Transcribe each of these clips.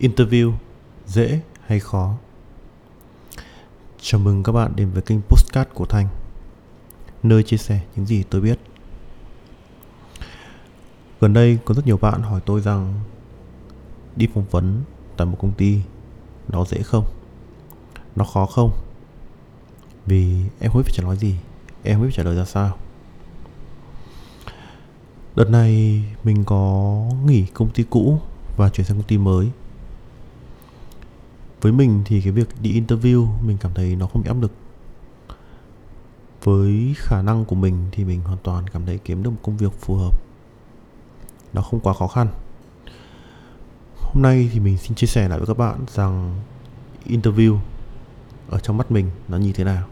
Interview, dễ hay khó? Chào mừng các bạn đến với kênh Postcard của Thanh Nơi chia sẻ những gì tôi biết Gần đây có rất nhiều bạn hỏi tôi rằng, Đi phỏng vấn tại một công ty, Nó dễ không? Nó khó không? Vì em không biết phải trả lời gì, Em không biết phải trả lời ra sao Đợt này mình có nghỉ công ty cũ và chuyển sang công ty mới với mình thì cái việc đi interview, mình cảm thấy nó không bị áp lực. Với khả năng của mình thì mình hoàn toàn cảm thấy kiếm được một công việc phù hợp. Nó không quá khó khăn. Hôm nay thì mình xin chia sẻ lại với các bạn rằng interview ở trong mắt mình nó như thế nào.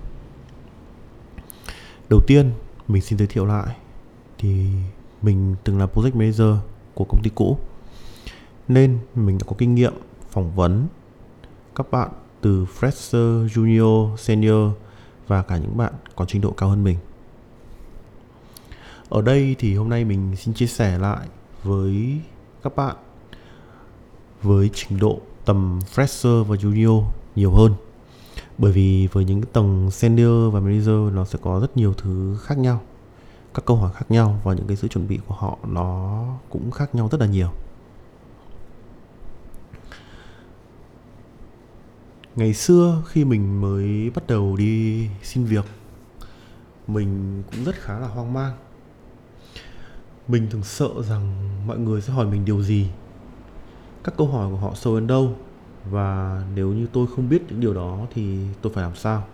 Đầu tiên, mình xin giới thiệu lại thì mình từng là project manager của công ty cũ. Nên mình đã có kinh nghiệm phỏng vấn các bạn từ fresher, junior, senior và cả những bạn có trình độ cao hơn mình. Ở đây thì hôm nay mình xin chia sẻ lại với các bạn với trình độ tầm fresher và junior nhiều hơn. Bởi vì với những tầng senior và manager nó sẽ có rất nhiều thứ khác nhau. Các câu hỏi khác nhau và những cái sự chuẩn bị của họ nó cũng khác nhau rất là nhiều. Ngày xưa khi mình mới bắt đầu đi xin việc, mình cũng rất khá là hoang mang. Mình thường sợ rằng mọi người sẽ hỏi mình điều gì, các câu hỏi của họ sâu đến đâu, và nếu như tôi không biết những điều đó thì tôi phải làm sao?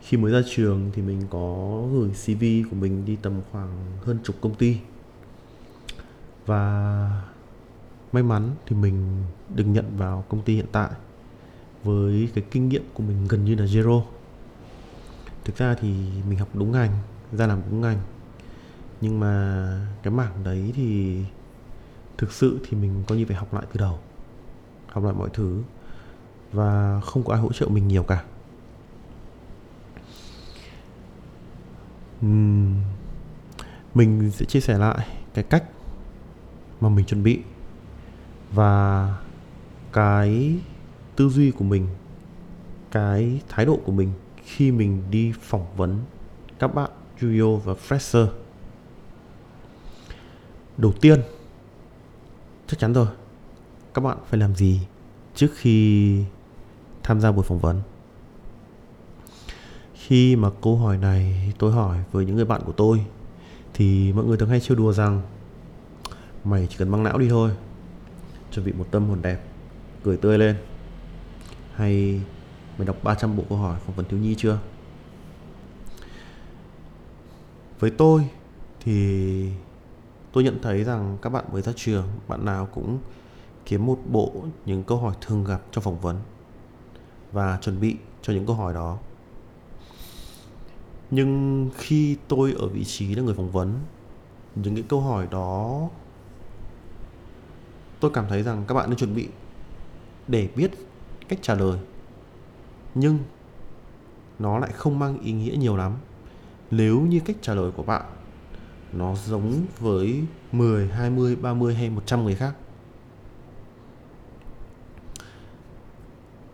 Khi mới ra trường thì mình có gửi cv của mình đi tầm khoảng hơn chục công ty. Và may mắn thì mình được nhận vào công ty hiện tại với cái kinh nghiệm của mình gần như là zero. Thực ra thì mình học đúng ngành ra làm đúng ngành. Nhưng mà cái mảng đấy thì thực sự thì mình coi như phải học lại từ đầu học lại mọi thứ và không có ai hỗ trợ mình nhiều cả. Uhm, mình sẽ chia sẻ lại cái cách mà mình chuẩn bị và cái tư duy của mình, cái thái độ của mình khi mình đi phỏng vấn các bạn junior và fresher đầu tiên, chắc chắn rồi, các bạn phải làm gì trước khi tham gia buổi phỏng vấn? Khi mà câu hỏi này tôi hỏi với những người bạn của tôi, thì mọi người thường hay trêu đùa rằng, mày chỉ cần mang não đi thôi, chuẩn bị một tâm hồn đẹp, cười tươi lên hay mày đọc 300 bộ câu hỏi phỏng vấn thiếu nhi chưa? Với tôi thì tôi nhận thấy rằng các bạn mới ra trường, bạn nào cũng kiếm một bộ những câu hỏi thường gặp trong phỏng vấn và chuẩn bị cho những câu hỏi đó. Nhưng khi tôi ở vị trí là người phỏng vấn, những cái câu hỏi đó tôi cảm thấy rằng các bạn nên chuẩn bị để biết cách trả lời. Nhưng nó lại không mang ý nghĩa nhiều lắm. Nếu như cách trả lời của bạn nó giống với 10, 20, 30 hay 100 người khác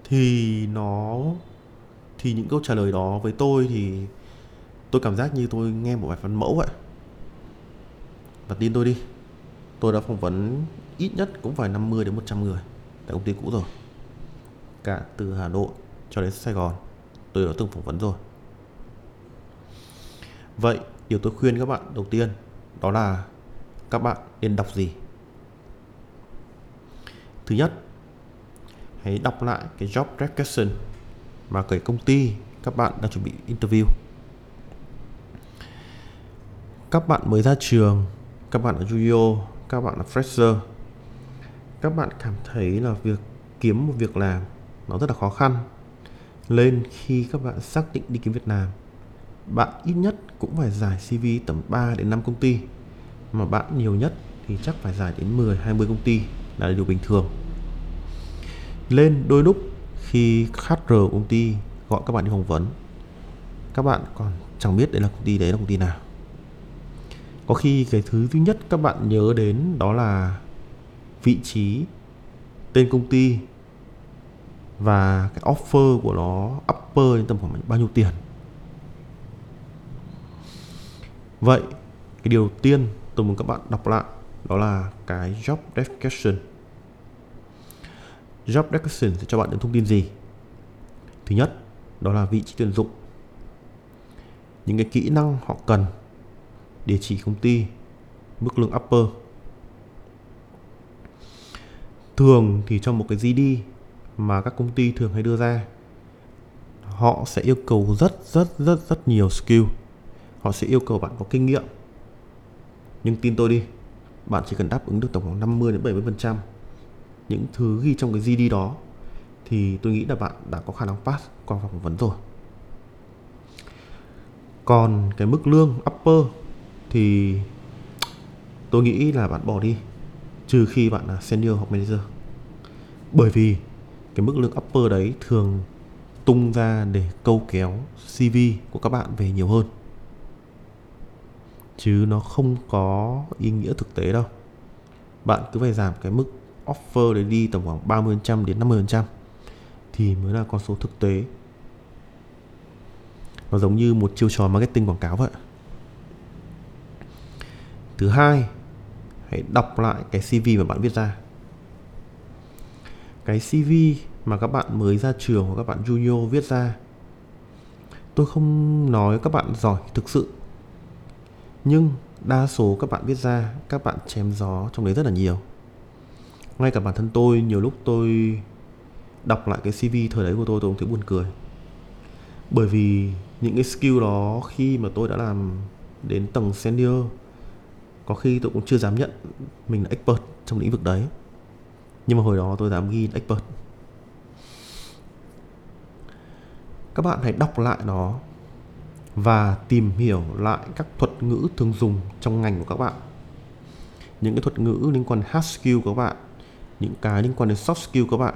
thì nó thì những câu trả lời đó với tôi thì tôi cảm giác như tôi nghe một bài phán mẫu vậy. Và tin tôi đi tôi đã phỏng vấn ít nhất cũng phải 50 đến 100 người tại công ty cũ rồi cả từ Hà Nội cho đến Sài Gòn. Tôi đã từng phỏng vấn rồi. Vậy, điều tôi khuyên các bạn đầu tiên đó là các bạn nên đọc gì? Thứ nhất, hãy đọc lại cái job description mà cái công ty các bạn đang chuẩn bị interview. Các bạn mới ra trường, các bạn ở junior các bạn là fresher. Các bạn cảm thấy là việc kiếm một việc làm nó rất là khó khăn. Lên khi các bạn xác định đi kiếm Việt Nam, bạn ít nhất cũng phải giải CV tầm 3 đến 5 công ty. Mà bạn nhiều nhất thì chắc phải giải đến 10 20 công ty là điều bình thường. Lên đôi lúc khi HR công ty gọi các bạn đi phỏng vấn, các bạn còn chẳng biết đấy là công ty đấy là công ty nào. Có khi cái thứ duy nhất các bạn nhớ đến đó là vị trí tên công ty và cái offer của nó upper đến tầm khoảng bao nhiêu tiền? Vậy, cái điều tiên tôi muốn các bạn đọc lại đó là cái job description. Job description sẽ cho bạn những thông tin gì? Thứ nhất, đó là vị trí tuyển dụng. Những cái kỹ năng họ cần. Địa chỉ công ty, mức lương upper. Thường thì trong một cái GD mà các công ty thường hay đưa ra. Họ sẽ yêu cầu rất rất rất rất nhiều skill. Họ sẽ yêu cầu bạn có kinh nghiệm. Nhưng tin tôi đi, bạn chỉ cần đáp ứng được tổng khoảng 50 đến 70 phần trăm những thứ ghi trong cái GD đó, thì tôi nghĩ là bạn đã có khả năng pass qua phỏng vấn rồi. Còn cái mức lương upper thì tôi nghĩ là bạn bỏ đi, trừ khi bạn là senior hoặc manager. Bởi vì cái mức lương upper đấy thường tung ra để câu kéo CV của các bạn về nhiều hơn. Chứ nó không có ý nghĩa thực tế đâu. Bạn cứ phải giảm cái mức offer đấy đi tầm khoảng 30% đến 50% thì mới là con số thực tế. Nó giống như một chiêu trò marketing quảng cáo vậy. Thứ hai, hãy đọc lại cái CV mà bạn viết ra cái CV mà các bạn mới ra trường hoặc các bạn junior viết ra. Tôi không nói các bạn giỏi thực sự, nhưng đa số các bạn viết ra, các bạn chém gió trong đấy rất là nhiều. Ngay cả bản thân tôi, nhiều lúc tôi đọc lại cái cv thời đấy của tôi tôi cũng thấy buồn cười. Bởi vì những cái skill đó khi mà tôi đã làm đến tầng senior, có khi tôi cũng chưa dám nhận mình là expert trong lĩnh vực đấy nhưng mà hồi đó tôi dám ghi expert. Các bạn hãy đọc lại nó và tìm hiểu lại các thuật ngữ thường dùng trong ngành của các bạn. Những cái thuật ngữ liên quan đến hard skill của các bạn, những cái liên quan đến soft skill của các bạn.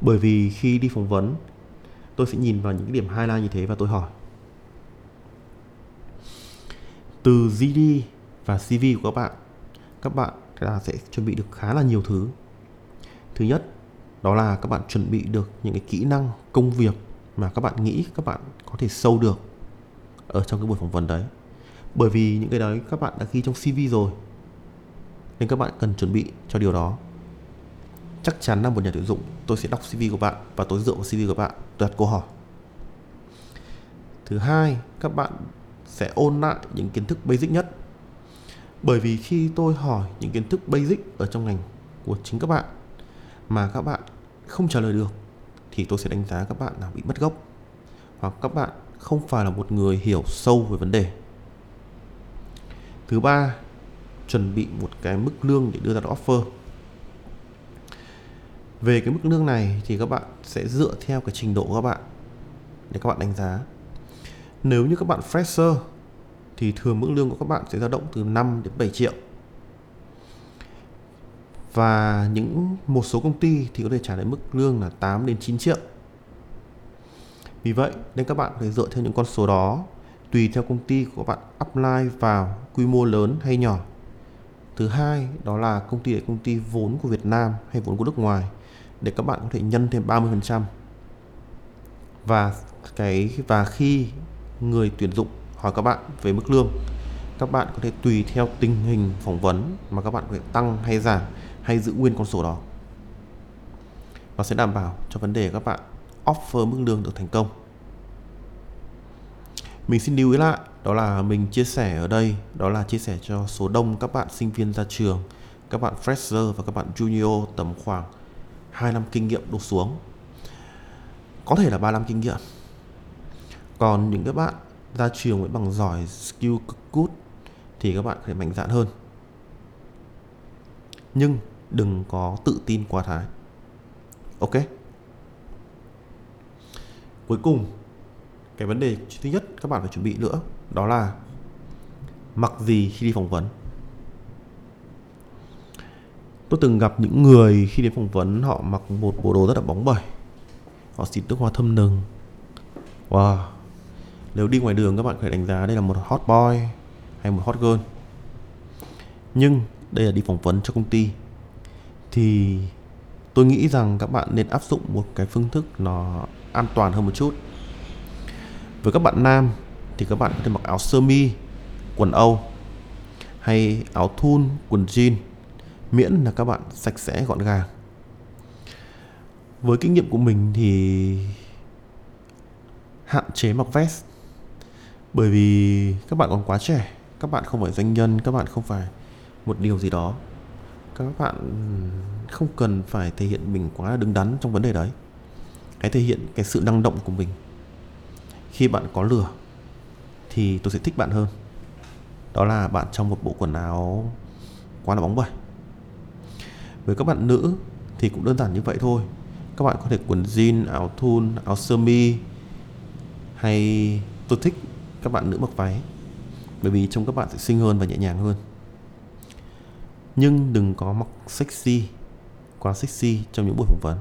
Bởi vì khi đi phỏng vấn, tôi sẽ nhìn vào những điểm highlight như thế và tôi hỏi. Từ GD và CV của các bạn các bạn là sẽ chuẩn bị được khá là nhiều thứ. Thứ nhất, đó là các bạn chuẩn bị được những cái kỹ năng, công việc mà các bạn nghĩ các bạn có thể sâu được ở trong cái buổi phỏng vấn đấy. Bởi vì những cái đấy các bạn đã ghi trong CV rồi, nên các bạn cần chuẩn bị cho điều đó. Chắc chắn là một nhà tuyển dụng, tôi sẽ đọc CV của bạn và tôi dựa vào CV của bạn tôi đặt câu hỏi. Thứ hai, các bạn sẽ ôn lại những kiến thức basic nhất bởi vì khi tôi hỏi những kiến thức basic ở trong ngành của chính các bạn mà các bạn không trả lời được, thì tôi sẽ đánh giá các bạn là bị mất gốc. Hoặc các bạn không phải là một người hiểu sâu về vấn đề. Thứ ba, chuẩn bị một cái mức lương để đưa ra offer. Về cái mức lương này thì các bạn sẽ dựa theo cái trình độ của các bạn để các bạn đánh giá. Nếu như các bạn fresher thì thường mức lương của các bạn sẽ dao động từ 5 đến 7 triệu. Và những, một số công ty thì có thể trả lại mức lương là 8 đến 9 triệu. Vì vậy nên các bạn phải dựa theo những con số đó, tùy theo công ty của các bạn apply vào quy mô lớn hay nhỏ. Thứ hai đó là công ty là công ty vốn của Việt Nam hay vốn của nước ngoài, để các bạn có thể nhân thêm 30% và cái, và khi người tuyển dụng hỏi các bạn về mức lương. Các bạn có thể tùy theo tình hình phỏng vấn mà các bạn có thể tăng hay giảm hay giữ nguyên con số đó. Nó sẽ đảm bảo cho vấn đề các bạn offer mức lương được thành công. Mình xin lưu ý lại, đó là mình chia sẻ ở đây, đó là chia sẻ cho số đông các bạn sinh viên ra trường, các bạn fresher và các bạn junior tầm khoảng 2 năm kinh nghiệm đổ xuống. Có thể là 3 năm kinh nghiệm. Còn những các bạn ra trường với bằng giỏi, skill cực good thì các bạn phải mạnh dạn hơn. Nhưng đừng có tự tin quá thái. Ok? Cuối cùng, cái vấn đề thứ nhất các bạn phải chuẩn bị nữa đó là mặc gì khi đi phỏng vấn. Tôi từng gặp những người khi đến phỏng vấn, họ mặc một bộ đồ rất là bóng bẩy, họ xịt nước hoa thơm nừng wow! Nếu đi ngoài đường các bạn phải đánh giá đây là một hot boy hay một hot girl. Nhưng đây là đi phỏng vấn cho công ty. Thì tôi nghĩ rằng các bạn nên áp dụng một cái phương thức nó an toàn hơn một chút. Với các bạn nam thì các bạn có thể mặc áo sơ mi, quần âu hay áo thun, quần jean, miễn là các bạn sạch sẽ gọn gàng. Với kinh nghiệm của mình thì hạn chế mặc vest bởi vì các bạn còn quá trẻ, các bạn không phải doanh nhân, các bạn không phải một điều gì đó. Các bạn không cần phải thể hiện mình quá là đứng đắn trong vấn đề đấy. Hãy thể hiện cái sự năng động của mình. Khi bạn có lửa, thì tôi sẽ thích bạn hơn. Đó là bạn trong một bộ quần áo quá là bóng bẩy. Với các bạn nữ thì cũng đơn giản như vậy thôi. Các bạn có thể quần jean, áo thun, áo sơ mi, hay tôi thích các bạn nữ mặc váy bởi vì trông các bạn sẽ xinh hơn và nhẹ nhàng hơn. Nhưng đừng có mặc sexy quá sexy trong những buổi phỏng vấn.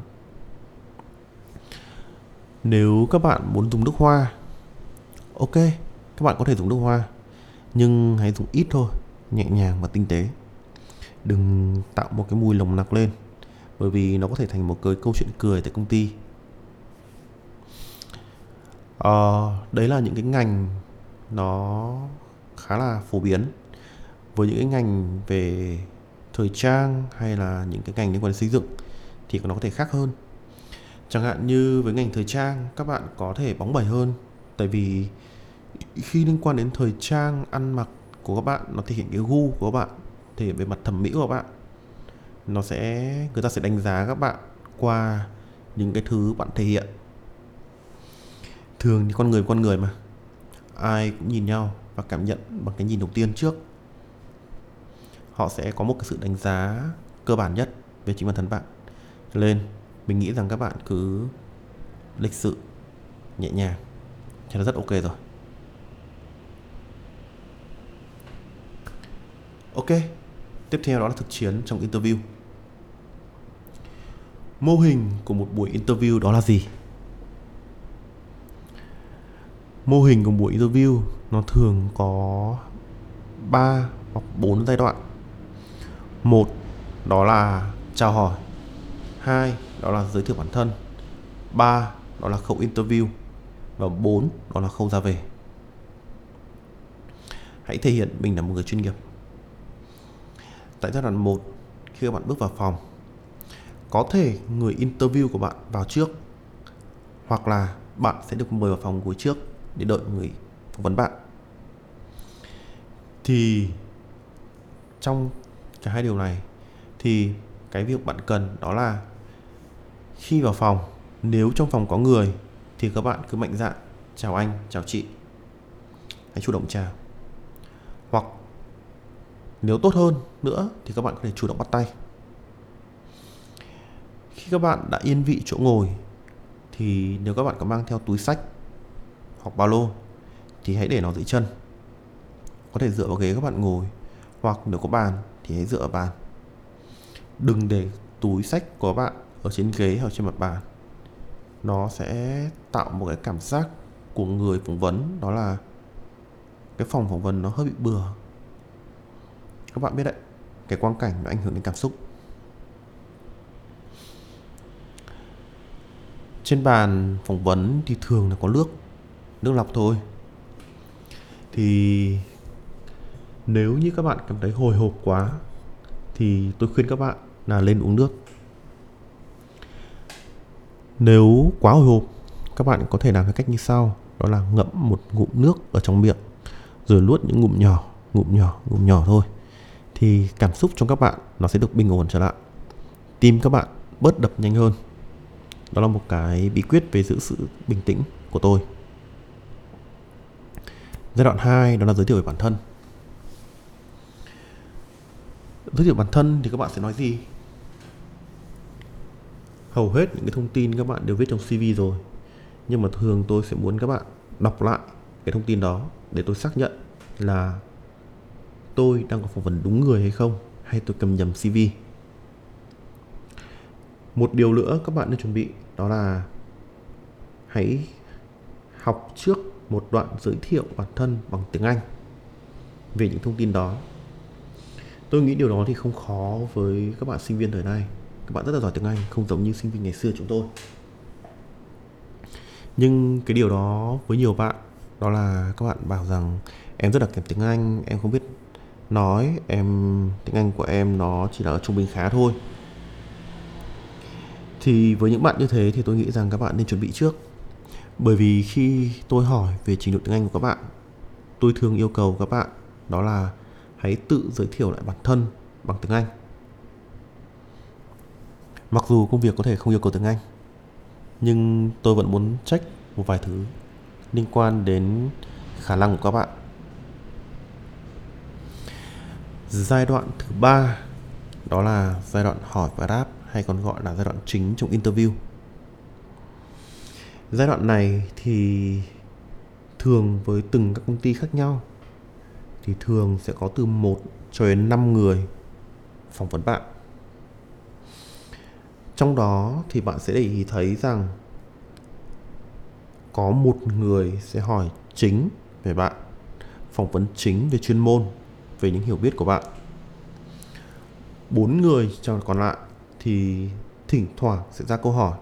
Nếu các bạn muốn dùng nước hoa ok các bạn có thể dùng nước hoa nhưng hãy dùng ít thôi nhẹ nhàng và tinh tế. Đừng tạo một cái mùi lồng nặc lên bởi vì nó có thể thành một cái câu chuyện cười tại công ty. À, đấy là những cái ngành nó khá là phổ biến với những cái ngành về thời trang hay là những cái ngành liên quan đến xây dựng thì nó có thể khác hơn. Chẳng hạn như với ngành thời trang, các bạn có thể bóng bẩy hơn, tại vì khi liên quan đến thời trang, ăn mặc của các bạn, nó thể hiện cái gu của các bạn, thể hiện về mặt thẩm mỹ của các bạn, nó sẽ, người ta sẽ đánh giá các bạn qua những cái thứ bạn thể hiện. Thường thì con người con người mà ai cũng nhìn nhau và cảm nhận bằng cái nhìn đầu tiên trước. Họ sẽ có một cái sự đánh giá cơ bản nhất về chính bản thân bạn. Lên mình nghĩ rằng các bạn cứ lịch sự, nhẹ nhàng. Thì là rất ok rồi. Ok, tiếp theo đó là thực chiến trong interview. Mô hình của một buổi interview đó là gì? Mô hình của buổi interview nó thường có 3 hoặc 4 giai đoạn. Một, đó là chào hỏi. Hai, đó là giới thiệu bản thân. Ba, đó là khâu interview. Và bốn, đó là khâu ra về. Hãy thể hiện mình là một người chuyên nghiệp. Tại giai đoạn 1 khi các bạn bước vào phòng, có thể người interview của bạn vào trước, hoặc là bạn sẽ được mời vào phòng cuối trước để đợi người phỏng vấn bạn. Thì trong cả hai điều này, thì cái việc bạn cần đó là khi vào phòng, nếu trong phòng có người, thì các bạn cứ mạnh dạn chào anh, chào chị. Hãy chủ động chào. Hoặc nếu tốt hơn nữa thì các bạn có thể chủ động bắt tay. Khi các bạn đã yên vị chỗ ngồi, thì nếu các bạn có mang theo túi sách hoặc ba lô, thì hãy để nó dưới chân. Có thể dựa vào ghế các bạn ngồi, hoặc nếu có bàn thì hãy dựa vào bàn. Đừng để túi sách của bạn ở trên ghế hoặc trên mặt bàn. Nó sẽ tạo một cái cảm giác của người phỏng vấn, đó là cái phòng phỏng vấn nó hơi bị bừa. Các bạn biết đấy, cái quang cảnh nó ảnh hưởng đến cảm xúc. Trên bàn phỏng vấn thì thường là có nước nước lọc thôi. Thì nếu như các bạn cảm thấy hồi hộp quá, thì tôi khuyên các bạn là lên uống nước. Nếu quá hồi hộp, các bạn có thể làm cái cách như sau, đó là ngậm một ngụm nước ở trong miệng, rồi nuốt những ngụm nhỏ ngụm nhỏ ngụm nhỏ thôi. Thì cảm xúc trong các bạn nó sẽ được bình ổn trở lại. Tim các bạn bớt đập nhanh hơn. Đó là một cái bí quyết về giữ sự bình tĩnh của tôi giai đoạn 2 đó là giới thiệu về bản thân. Giới thiệu bản thân thì các bạn sẽ nói gì? Hầu hết những cái thông tin các bạn đều viết trong CV rồi, nhưng mà thường tôi sẽ muốn các bạn đọc lại cái thông tin đó để tôi xác nhận là tôi đang có phỏng vấn đúng người hay không, hay tôi cầm nhầm CV một điều nữa các bạn nên chuẩn bị, đó là hãy học trước một đoạn giới thiệu bản thân bằng tiếng Anh. Về những thông tin đó, tôi nghĩ điều đó thì không khó với các bạn sinh viên thời nay. Các bạn rất là giỏi tiếng Anh, không giống như sinh viên ngày xưa chúng tôi. Nhưng cái điều đó với nhiều bạn, đó là các bạn bảo rằng em rất là kém tiếng Anh, em không biết nói, em, tiếng Anh của em nó chỉ là ở trung bình khá thôi. Thì với những bạn như thế thì tôi nghĩ rằng các bạn nên chuẩn bị trước bởi vì khi tôi hỏi về trình độ tiếng Anh của các bạn, tôi thường yêu cầu các bạn đó là hãy tự giới thiệu lại bản thân bằng tiếng Anh. Mặc dù công việc có thể không yêu cầu tiếng Anh, nhưng tôi vẫn muốn check một vài thứ liên quan đến khả năng của các bạn. Giai đoạn thứ ba, đó là giai đoạn hỏi và đáp, hay còn gọi là giai đoạn chính trong interview giai đoạn này thì thường với từng các công ty khác nhau thì thường sẽ có từ 1 cho đến 5 người phỏng vấn bạn. Trong đó thì bạn sẽ để ý thấy rằng có một người sẽ hỏi chính về bạn, phỏng vấn chính về chuyên môn, về những hiểu biết của bạn. Bốn người trong còn lại thì thỉnh thoảng sẽ ra câu hỏi.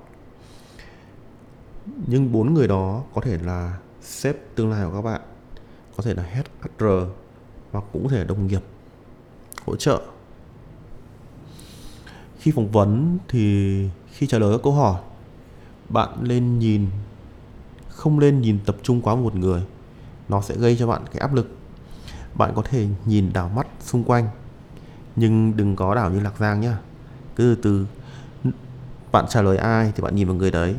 Nhưng bốn người đó có thể là sếp tương lai của các bạn, có thể là head HR hoặc cũng có thể là đồng nghiệp hỗ trợ. Khi phỏng vấn thì khi trả lời các câu hỏi bạn lên nhìn không lên nhìn tập trung quá một người nó sẽ gây cho bạn cái áp lực. Bạn có thể nhìn đảo mắt xung quanh nhưng đừng có đảo như lạc giang nhá. Cứ từ từ bạn trả lời ai thì bạn nhìn vào người đấy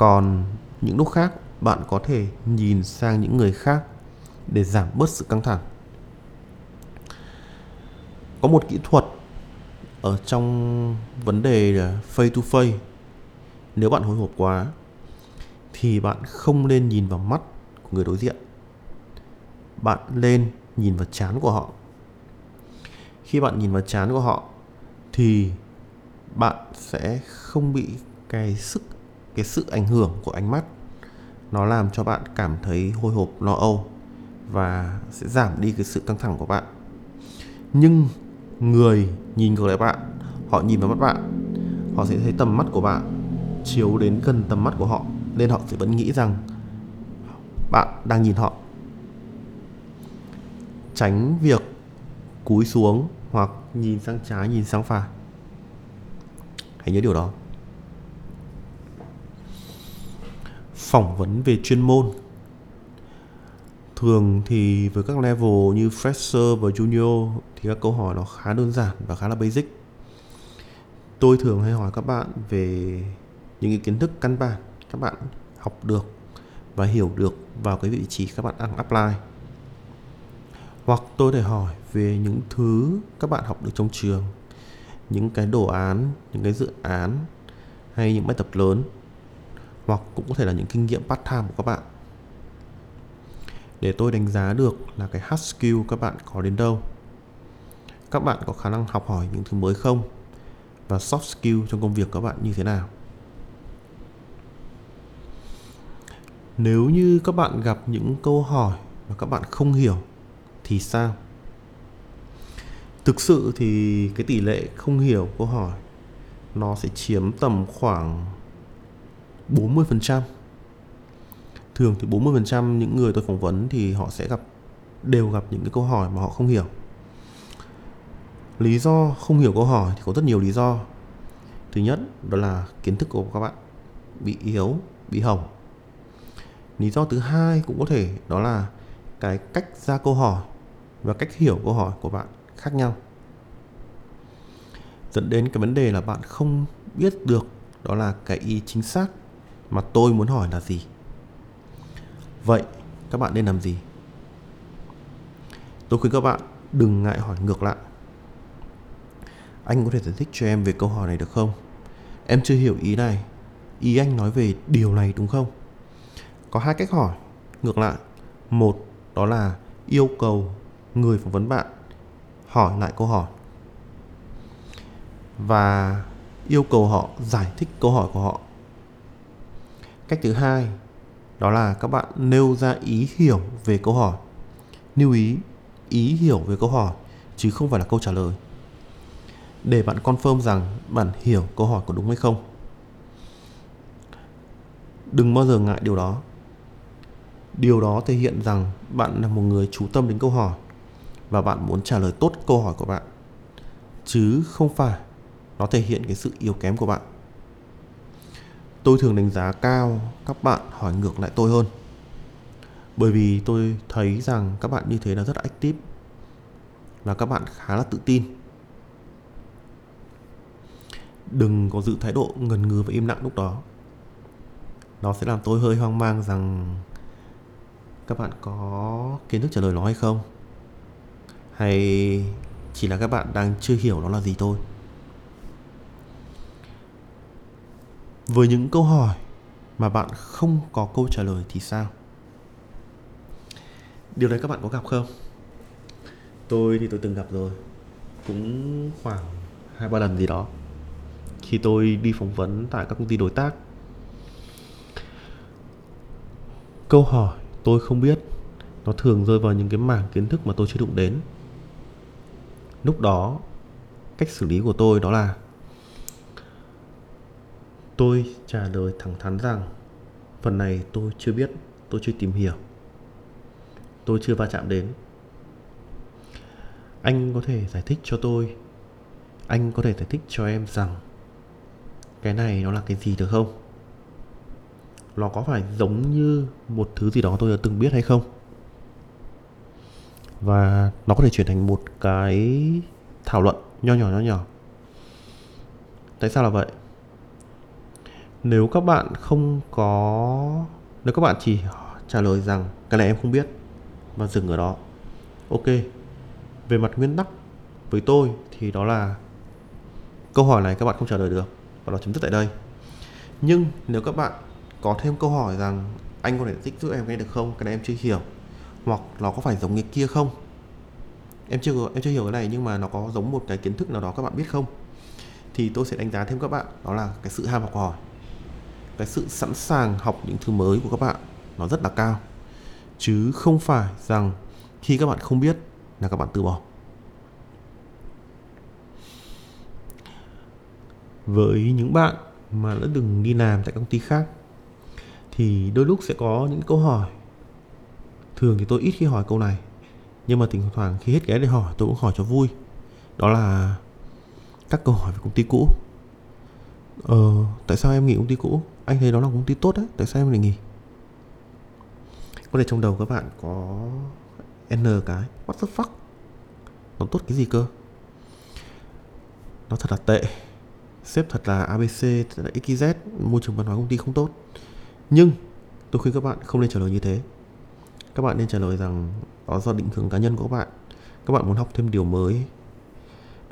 còn những lúc khác, bạn có thể nhìn sang những người khác để giảm bớt sự căng thẳng. Có một kỹ thuật ở trong vấn đề là face to face. Nếu bạn hồi hộp quá, thì bạn không nên nhìn vào mắt của người đối diện. Bạn lên nhìn vào chán của họ. Khi bạn nhìn vào chán của họ, thì bạn sẽ không bị cái sức cái sự ảnh hưởng của ánh mắt. Nó làm cho bạn cảm thấy hồi hộp, lo âu và sẽ giảm đi cái sự căng thẳng của bạn. Nhưng người nhìn ngược lại bạn, họ nhìn vào mắt bạn, họ sẽ thấy tầm mắt của bạn chiếu đến gần tầm mắt của họ, nên họ sẽ vẫn nghĩ rằng bạn đang nhìn họ. Tránh việc cúi xuống hoặc nhìn sang trái, nhìn sang phải. Hãy nhớ điều đó. Phỏng vấn về chuyên môn. Thường thì với các level như fresher và junior thì các câu hỏi nó khá đơn giản và khá là basic. Tôi thường hay hỏi các bạn về những cái kiến thức căn bản các bạn học được và hiểu được vào cái vị trí các bạn đang apply. Hoặc tôi để hỏi về những thứ các bạn học được trong trường, những cái đồ án, những cái dự án hay những bài tập lớn hoặc cũng có thể là những kinh nghiệm part time của các bạn. Để tôi đánh giá được là cái hard skill các bạn có đến đâu. Các bạn có khả năng học hỏi những thứ mới không? Và soft skill trong công việc các bạn như thế nào? Nếu như các bạn gặp những câu hỏi mà các bạn không hiểu thì sao? Thực sự thì cái tỷ lệ không hiểu câu hỏi nó sẽ chiếm tầm khoảng 40% thường thì 40% những người tôi phỏng vấn thì họ sẽ gặp, đều gặp những cái câu hỏi mà họ không hiểu. Lý do không hiểu câu hỏi thì có rất nhiều lý do. Thứ nhất, đó là kiến thức của các bạn bị yếu, bị hỏng. Lý do thứ hai cũng có thể, đó là cái cách ra câu hỏi và cách hiểu câu hỏi của bạn khác nhau. Dẫn đến cái vấn đề là bạn không biết được đó là cái ý chính xác mà tôi muốn hỏi là gì? Vậy các bạn nên làm gì? Tôi khuyên các bạn đừng ngại hỏi ngược lại. Anh có thể giải thích cho em về câu hỏi này được không? Em chưa hiểu ý này. Ý anh nói về điều này đúng không? Có hai cách hỏi. Ngược lại, một đó là yêu cầu người phỏng vấn bạn hỏi lại câu hỏi. Và yêu cầu họ giải thích câu hỏi của họ cách thứ hai, đó là các bạn nêu ra ý hiểu về câu hỏi. Lưu ý ý hiểu về câu hỏi, chứ không phải là câu trả lời. Để bạn confirm rằng bạn hiểu câu hỏi có đúng hay không. Đừng bao giờ ngại điều đó. Điều đó thể hiện rằng bạn là một người chú tâm đến câu hỏi và bạn muốn trả lời tốt câu hỏi của bạn. Chứ không phải nó thể hiện cái sự yếu kém của bạn tôi thường đánh giá cao các bạn hỏi ngược lại tôi hơn. Bởi vì tôi thấy rằng các bạn như thế là rất là active và các bạn khá là tự tin. Đừng có giữ thái độ ngần ngừ và im lặng lúc đó. Nó sẽ làm tôi hơi hoang mang rằng các bạn có kiến thức trả lời nó hay không? Hay chỉ là các bạn đang chưa hiểu nó là gì thôi? Với những câu hỏi mà bạn không có câu trả lời thì sao? Điều đấy các bạn có gặp không? Tôi thì tôi từng gặp rồi. Cũng khoảng hai, ba lần gì đó. Khi tôi đi phỏng vấn tại các công ty đối tác. Câu hỏi tôi không biết, nó thường rơi vào những cái mảng kiến thức mà tôi chưa đụng đến. Lúc đó, cách xử lý của tôi đó là tôi trả lời thẳng thắn rằng, phần này tôi chưa biết, tôi chưa tìm hiểu. Tôi chưa va chạm đến. Anh có thể giải thích cho tôi, anh có thể giải thích cho em rằng cái này nó là cái gì được không? Nó có phải giống như một thứ gì đó tôi đã từng biết hay không? Và nó có thể chuyển thành một cái thảo luận nho nhỏ nho nhỏ. Tại sao là vậy? Nếu các bạn không có, nếu các bạn chỉ trả lời rằng cái này em không biết và dừng ở đó. Ok, về mặt nguyên tắc với tôi thì đó là câu hỏi này các bạn không trả lời được và nó chấm dứt tại đây. Nhưng nếu các bạn có thêm câu hỏi rằng anh có thể tích thích giúp em cái được không, cái này em chưa hiểu, hoặc nó có phải giống cái kia không? Em chưa em chưa hiểu cái này nhưng mà nó có giống một cái kiến thức nào đó các bạn biết không? Thì tôi sẽ đánh giá thêm các bạn, đó là cái sự ham học hỏi cái sự sẵn sàng học những thứ mới của các bạn nó rất là cao. Chứ không phải rằng khi các bạn không biết là các bạn từ bỏ. Với những bạn mà đã từng đi làm tại công ty khác, thì đôi lúc sẽ có những câu hỏi. Thường thì tôi ít khi hỏi câu này, nhưng mà thỉnh thoảng khi hết ghé để hỏi, tôi cũng hỏi cho vui. Đó là các câu hỏi về công ty cũ. Ờ tại sao em nghỉ công ty cũ? Anh thấy đó là công ty tốt đấy, tại sao em lại nghỉ? Có thể trong đầu các bạn có n cái. What the fuck? Nó tốt cái gì cơ? Nó thật là tệ. Sếp thật là abc thật là xyz môi trường văn hóa công ty không tốt. Nhưng, tôi khuyên các bạn không nên trả lời như thế. Các bạn nên trả lời rằng đó do định hướng cá nhân của các bạn. Các bạn muốn học thêm điều mới.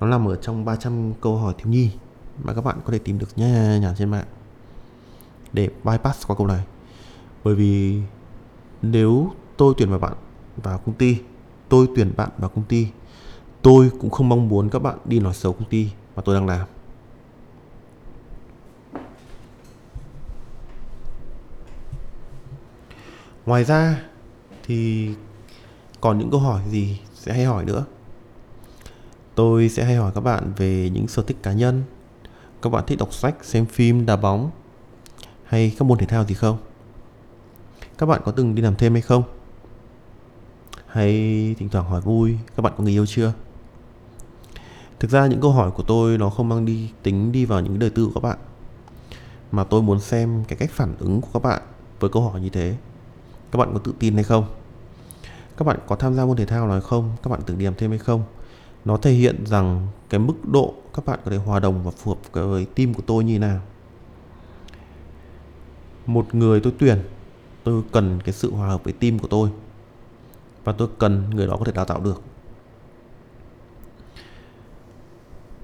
Nó nằm ở trong 300 câu hỏi thiếu nhi mà các bạn có thể tìm được nhé nhàn trên mạng để bypass qua câu này. Bởi vì nếu tôi tuyển vào bạn vào công ty, tôi tuyển bạn vào công ty, tôi cũng không mong muốn các bạn đi nói xấu công ty mà tôi đang làm. Ngoài ra thì còn những câu hỏi gì sẽ hay hỏi nữa? Tôi sẽ hay hỏi các bạn về những sở thích cá nhân. Các bạn thích đọc sách, xem phim, đá bóng hay các môn thể thao gì không? Các bạn có từng đi làm thêm hay không? Hay thỉnh thoảng hỏi vui, các bạn có người yêu chưa? Thực ra những câu hỏi của tôi nó không mang đi, tính đi vào những đời tư của các bạn. Mà tôi muốn xem cái cách phản ứng của các bạn với câu hỏi như thế. Các bạn có tự tin hay không? Các bạn có tham gia môn thể thao nào hay không? Các bạn từng đi làm thêm hay không? Nó thể hiện rằng cái mức độ các bạn có thể hòa đồng và phù hợp với team của tôi như thế nào một người tôi tuyển. Tôi cần cái sự hòa hợp với team của tôi. Và tôi cần người đó có thể đào tạo được.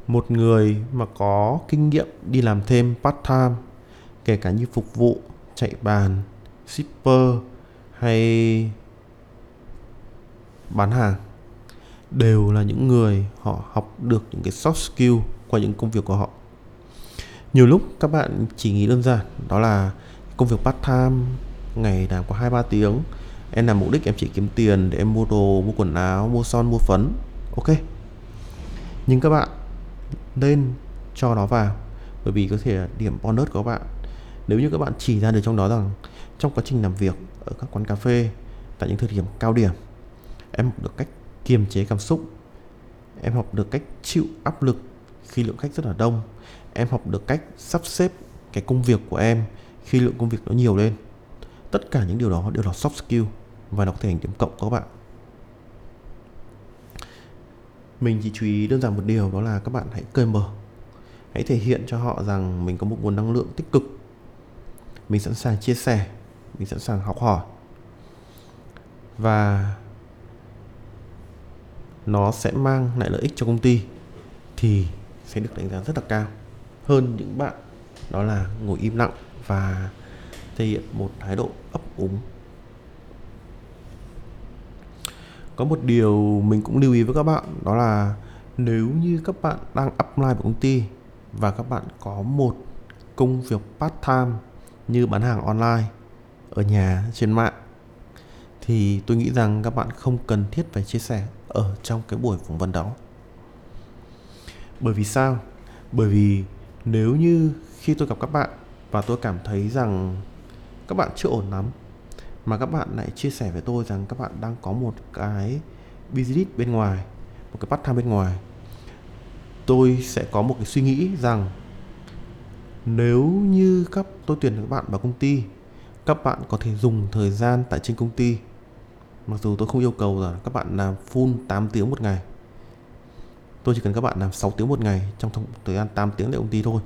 Một người mà có kinh nghiệm đi làm thêm part time kể cả như phục vụ, chạy bàn, shipper hay bán hàng, đều là những người họ học được những cái soft skill qua những công việc của họ. Nhiều lúc các bạn chỉ nghĩ đơn giản, đó là công việc part time, ngày làm có hai ba tiếng. Em làm mục đích em chỉ kiếm tiền để em mua đồ, mua quần áo, mua son, mua phấn. Ok. Nhưng các bạn nên cho nó vào, bởi vì có thể điểm bonus của các bạn. Nếu như các bạn chỉ ra được trong đó rằng trong quá trình làm việc ở các quán cà phê, tại những thời điểm cao điểm, em học được cách kiềm chế cảm xúc, em học được cách chịu áp lực khi lượng khách rất là đông, em học được cách sắp xếp cái công việc của em khi lượng công việc nó nhiều lên, tất cả những điều đó đều là soft skill và nó có thể thành điểm cộng của các bạn. Mình chỉ chú ý đơn giản một điều, đó là các bạn hãy cởi mở. Hãy thể hiện cho họ rằng mình có một nguồn năng lượng tích cực. Mình sẵn sàng chia sẻ, mình sẵn sàng học hỏi. Và nó sẽ mang lại lợi ích cho công ty, thì sẽ được đánh giá rất là cao. Hơn những bạn, đó là ngồi im lặng và thể hiện một thái độ ấp úng. Có một điều mình cũng lưu ý với các bạn, đó là nếu như các bạn đang apply vào công ty và các bạn có một công việc part time như bán hàng online ở nhà, trên mạng, thì tôi nghĩ rằng các bạn không cần thiết phải chia sẻ ở trong cái buổi phỏng vấn đó. Bởi vì sao? Bởi vì nếu như khi tôi gặp các bạn và tôi cảm thấy rằng các bạn chưa ổn lắm. Mà các bạn lại chia sẻ với tôi rằng các bạn đang có một cái business bên ngoài, một cái part time bên ngoài. Tôi sẽ có một cái suy nghĩ rằng nếu như các, tôi tuyển các bạn vào công ty, các bạn có thể dùng thời gian tại trên công ty. Mặc dù tôi không yêu cầu là các bạn làm full 8 tiếng một ngày. Tôi chỉ cần các bạn làm 6 tiếng một ngày trong thời gian 8 tiếng tại công ty thôi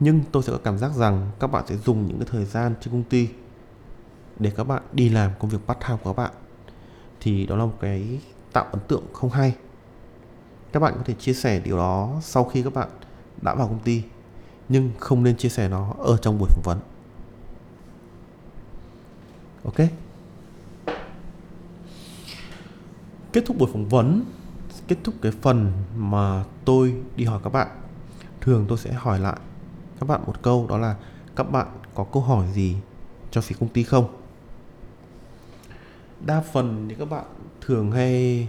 nhưng tôi sẽ có cảm giác rằng các bạn sẽ dùng những cái thời gian trên công ty để các bạn đi làm công việc part time của các bạn. Thì đó là một cái tạo ấn tượng không hay. Các bạn có thể chia sẻ điều đó sau khi các bạn đã vào công ty, nhưng không nên chia sẻ nó ở trong buổi phỏng vấn. Ok? Kết thúc buổi phỏng vấn, kết thúc cái phần mà tôi đi hỏi các bạn, thường tôi sẽ hỏi lại các bạn một câu, đó là các bạn có câu hỏi gì cho phía công ty không? Đa phần thì các bạn thường hay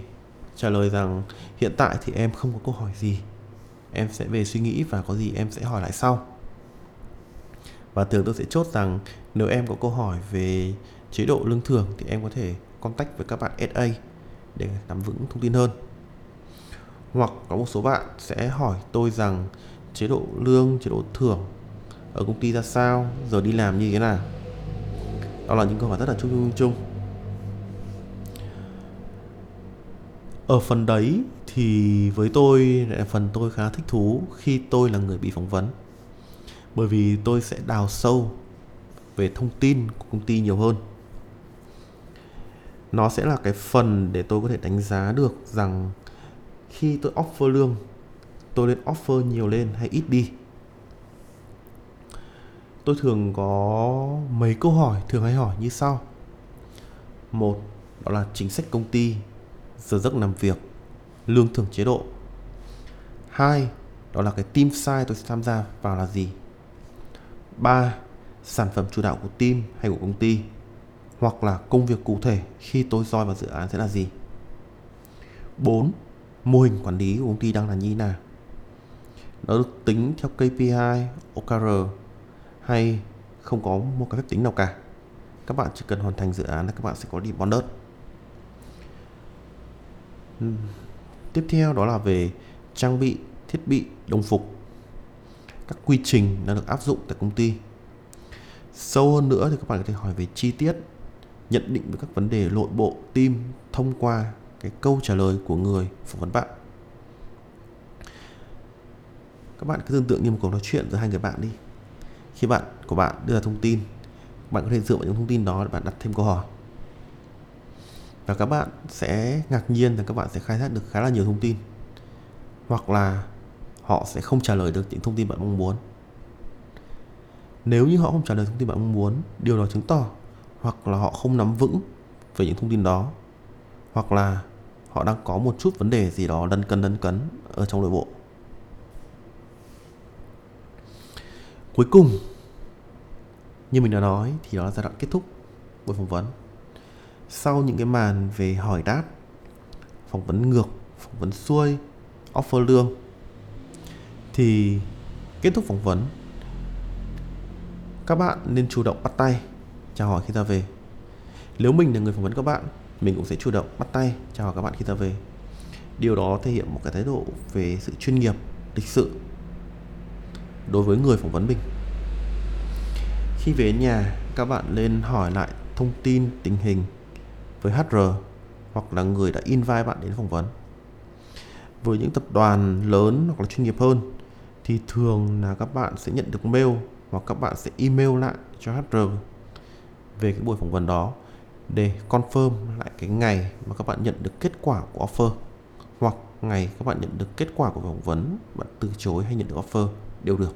trả lời rằng, hiện tại thì em không có câu hỏi gì. Em sẽ về suy nghĩ và có gì em sẽ hỏi lại sau. Và thường tôi sẽ chốt rằng, nếu em có câu hỏi về chế độ lương thưởng thì em có thể contact với các bạn SA để nắm vững thông tin hơn. Hoặc có một số bạn sẽ hỏi tôi rằng chế độ lương, chế độ thưởng ở công ty ra sao, giờ đi làm như thế nào? Đó là những câu hỏi rất là chung chung chung. Ở phần đấy thì với tôi là phần tôi khá thích thú khi tôi là người bị phỏng vấn. Bởi vì tôi sẽ đào sâu về thông tin của công ty nhiều hơn. Nó sẽ là cái phần để tôi có thể đánh giá được rằng khi tôi offer lương tôi nên offer nhiều lên hay ít đi? Tôi thường có mấy câu hỏi thường hay hỏi như sau. Một, đó là chính sách công ty, giờ giấc làm việc, lương thưởng chế độ. Hai, đó là cái team size tôi sẽ tham gia vào là gì? Ba, sản phẩm chủ đạo của team hay của công ty, hoặc là công việc cụ thể khi tôi join vào dự án sẽ là gì? 4. Mô hình quản lý của công ty đang là như thế nào? Nó được tính theo KPI, OKR hay không có một cái phép tính nào cả. Các bạn chỉ cần hoàn thành dự án là các bạn sẽ có điểm bonus tiếp theo đó là về trang bị thiết bị đồng phục. Các quy trình đã được áp dụng tại công ty. Sâu hơn nữa thì các bạn có thể hỏi về chi tiết nhận định về các vấn đề nội bộ team thông qua cái câu trả lời của người phỏng vấn bạn các bạn cứ tưởng tượng như một cuộc nói chuyện giữa hai người bạn đi. Khi bạn của bạn đưa ra thông tin, bạn có thể dựa vào những thông tin đó để bạn đặt thêm câu hỏi. Và các bạn sẽ ngạc nhiên rằng các bạn sẽ khai thác được khá là nhiều thông tin. Hoặc là họ sẽ không trả lời được những thông tin bạn mong muốn. Nếu như họ không trả lời thông tin bạn mong muốn, điều đó chứng tỏ hoặc là họ không nắm vững về những thông tin đó. Hoặc là họ đang có một chút vấn đề gì đó đần cân đần cấn ở trong nội bộ. Cuối cùng, như mình đã nói, thì đó là giai đoạn kết thúc buổi phỏng vấn. Sau những cái màn về hỏi đáp, phỏng vấn ngược, phỏng vấn xuôi, offer lương, thì kết thúc phỏng vấn, các bạn nên chủ động bắt tay, chào hỏi khi ra về. Nếu mình là người phỏng vấn các bạn, mình cũng sẽ chủ động bắt tay, chào hỏi các bạn khi ra về. Điều đó thể hiện một cái thái độ về sự chuyên nghiệp, lịch sự đối với người phỏng vấn mình. Khi về nhà, các bạn nên hỏi lại thông tin tình hình với HR hoặc là người đã invite bạn đến phỏng vấn. Với những tập đoàn lớn hoặc là chuyên nghiệp hơn thì thường là các bạn sẽ nhận được mail hoặc các bạn sẽ email lại cho HR về cái buổi phỏng vấn đó để confirm lại cái ngày mà các bạn nhận được kết quả của offer hoặc ngày các bạn nhận được kết quả của phỏng vấn, bạn từ chối hay nhận được offer đều được.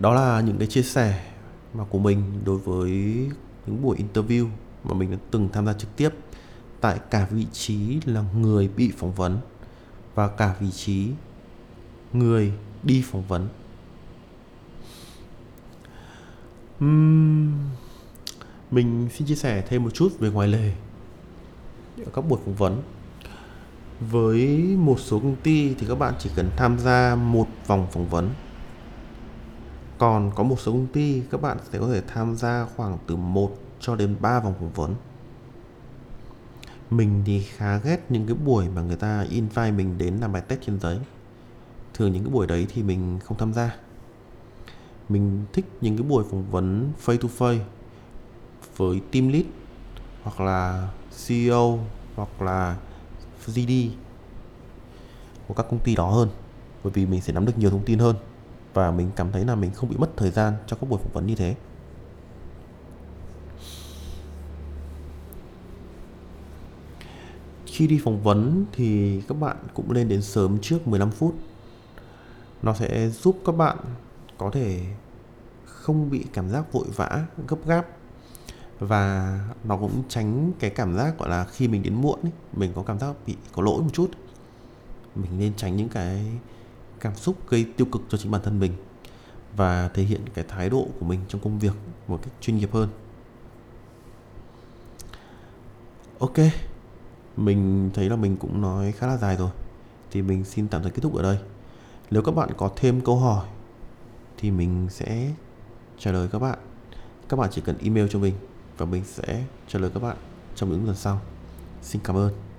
Đó là những cái chia sẻ mà của mình đối với những buổi interview mà mình đã từng tham gia trực tiếp tại cả vị trí là người bị phỏng vấn và cả vị trí người đi phỏng vấn. Uhm, mình xin chia sẻ thêm một chút về ngoài lề. Ở các buổi phỏng vấn với một số công ty thì các bạn chỉ cần tham gia một vòng phỏng vấn. Còn có một số công ty, các bạn sẽ có thể tham gia khoảng từ 1 cho đến 3 vòng phỏng vấn. Mình thì khá ghét những cái buổi mà người ta invite mình đến làm bài test trên giấy. Thường những cái buổi đấy thì mình không tham gia. Mình thích những cái buổi phỏng vấn face to face với team lead hoặc là CEO hoặc là GD của các công ty đó hơn, bởi vì mình sẽ nắm được nhiều thông tin hơn và mình cảm thấy là mình không bị mất thời gian cho các buổi phỏng vấn như thế. Khi đi phỏng vấn thì các bạn cũng lên đến sớm trước 15 phút. Nó sẽ giúp các bạn có thể không bị cảm giác vội vã, gấp gáp và nó cũng tránh cái cảm giác gọi là khi mình đến muộn ấy, mình có cảm giác bị có lỗi một chút. Mình nên tránh những cái cảm xúc gây tiêu cực cho chính bản thân mình và thể hiện cái thái độ của mình trong công việc một cách chuyên nghiệp hơn. Ok mình thấy là mình cũng nói khá là dài rồi thì mình xin tạm thời kết thúc ở đây. Nếu các bạn có thêm câu hỏi thì mình sẽ trả lời các bạn. Các bạn chỉ cần email cho mình và mình sẽ trả lời các bạn trong những lần sau. Xin cảm ơn.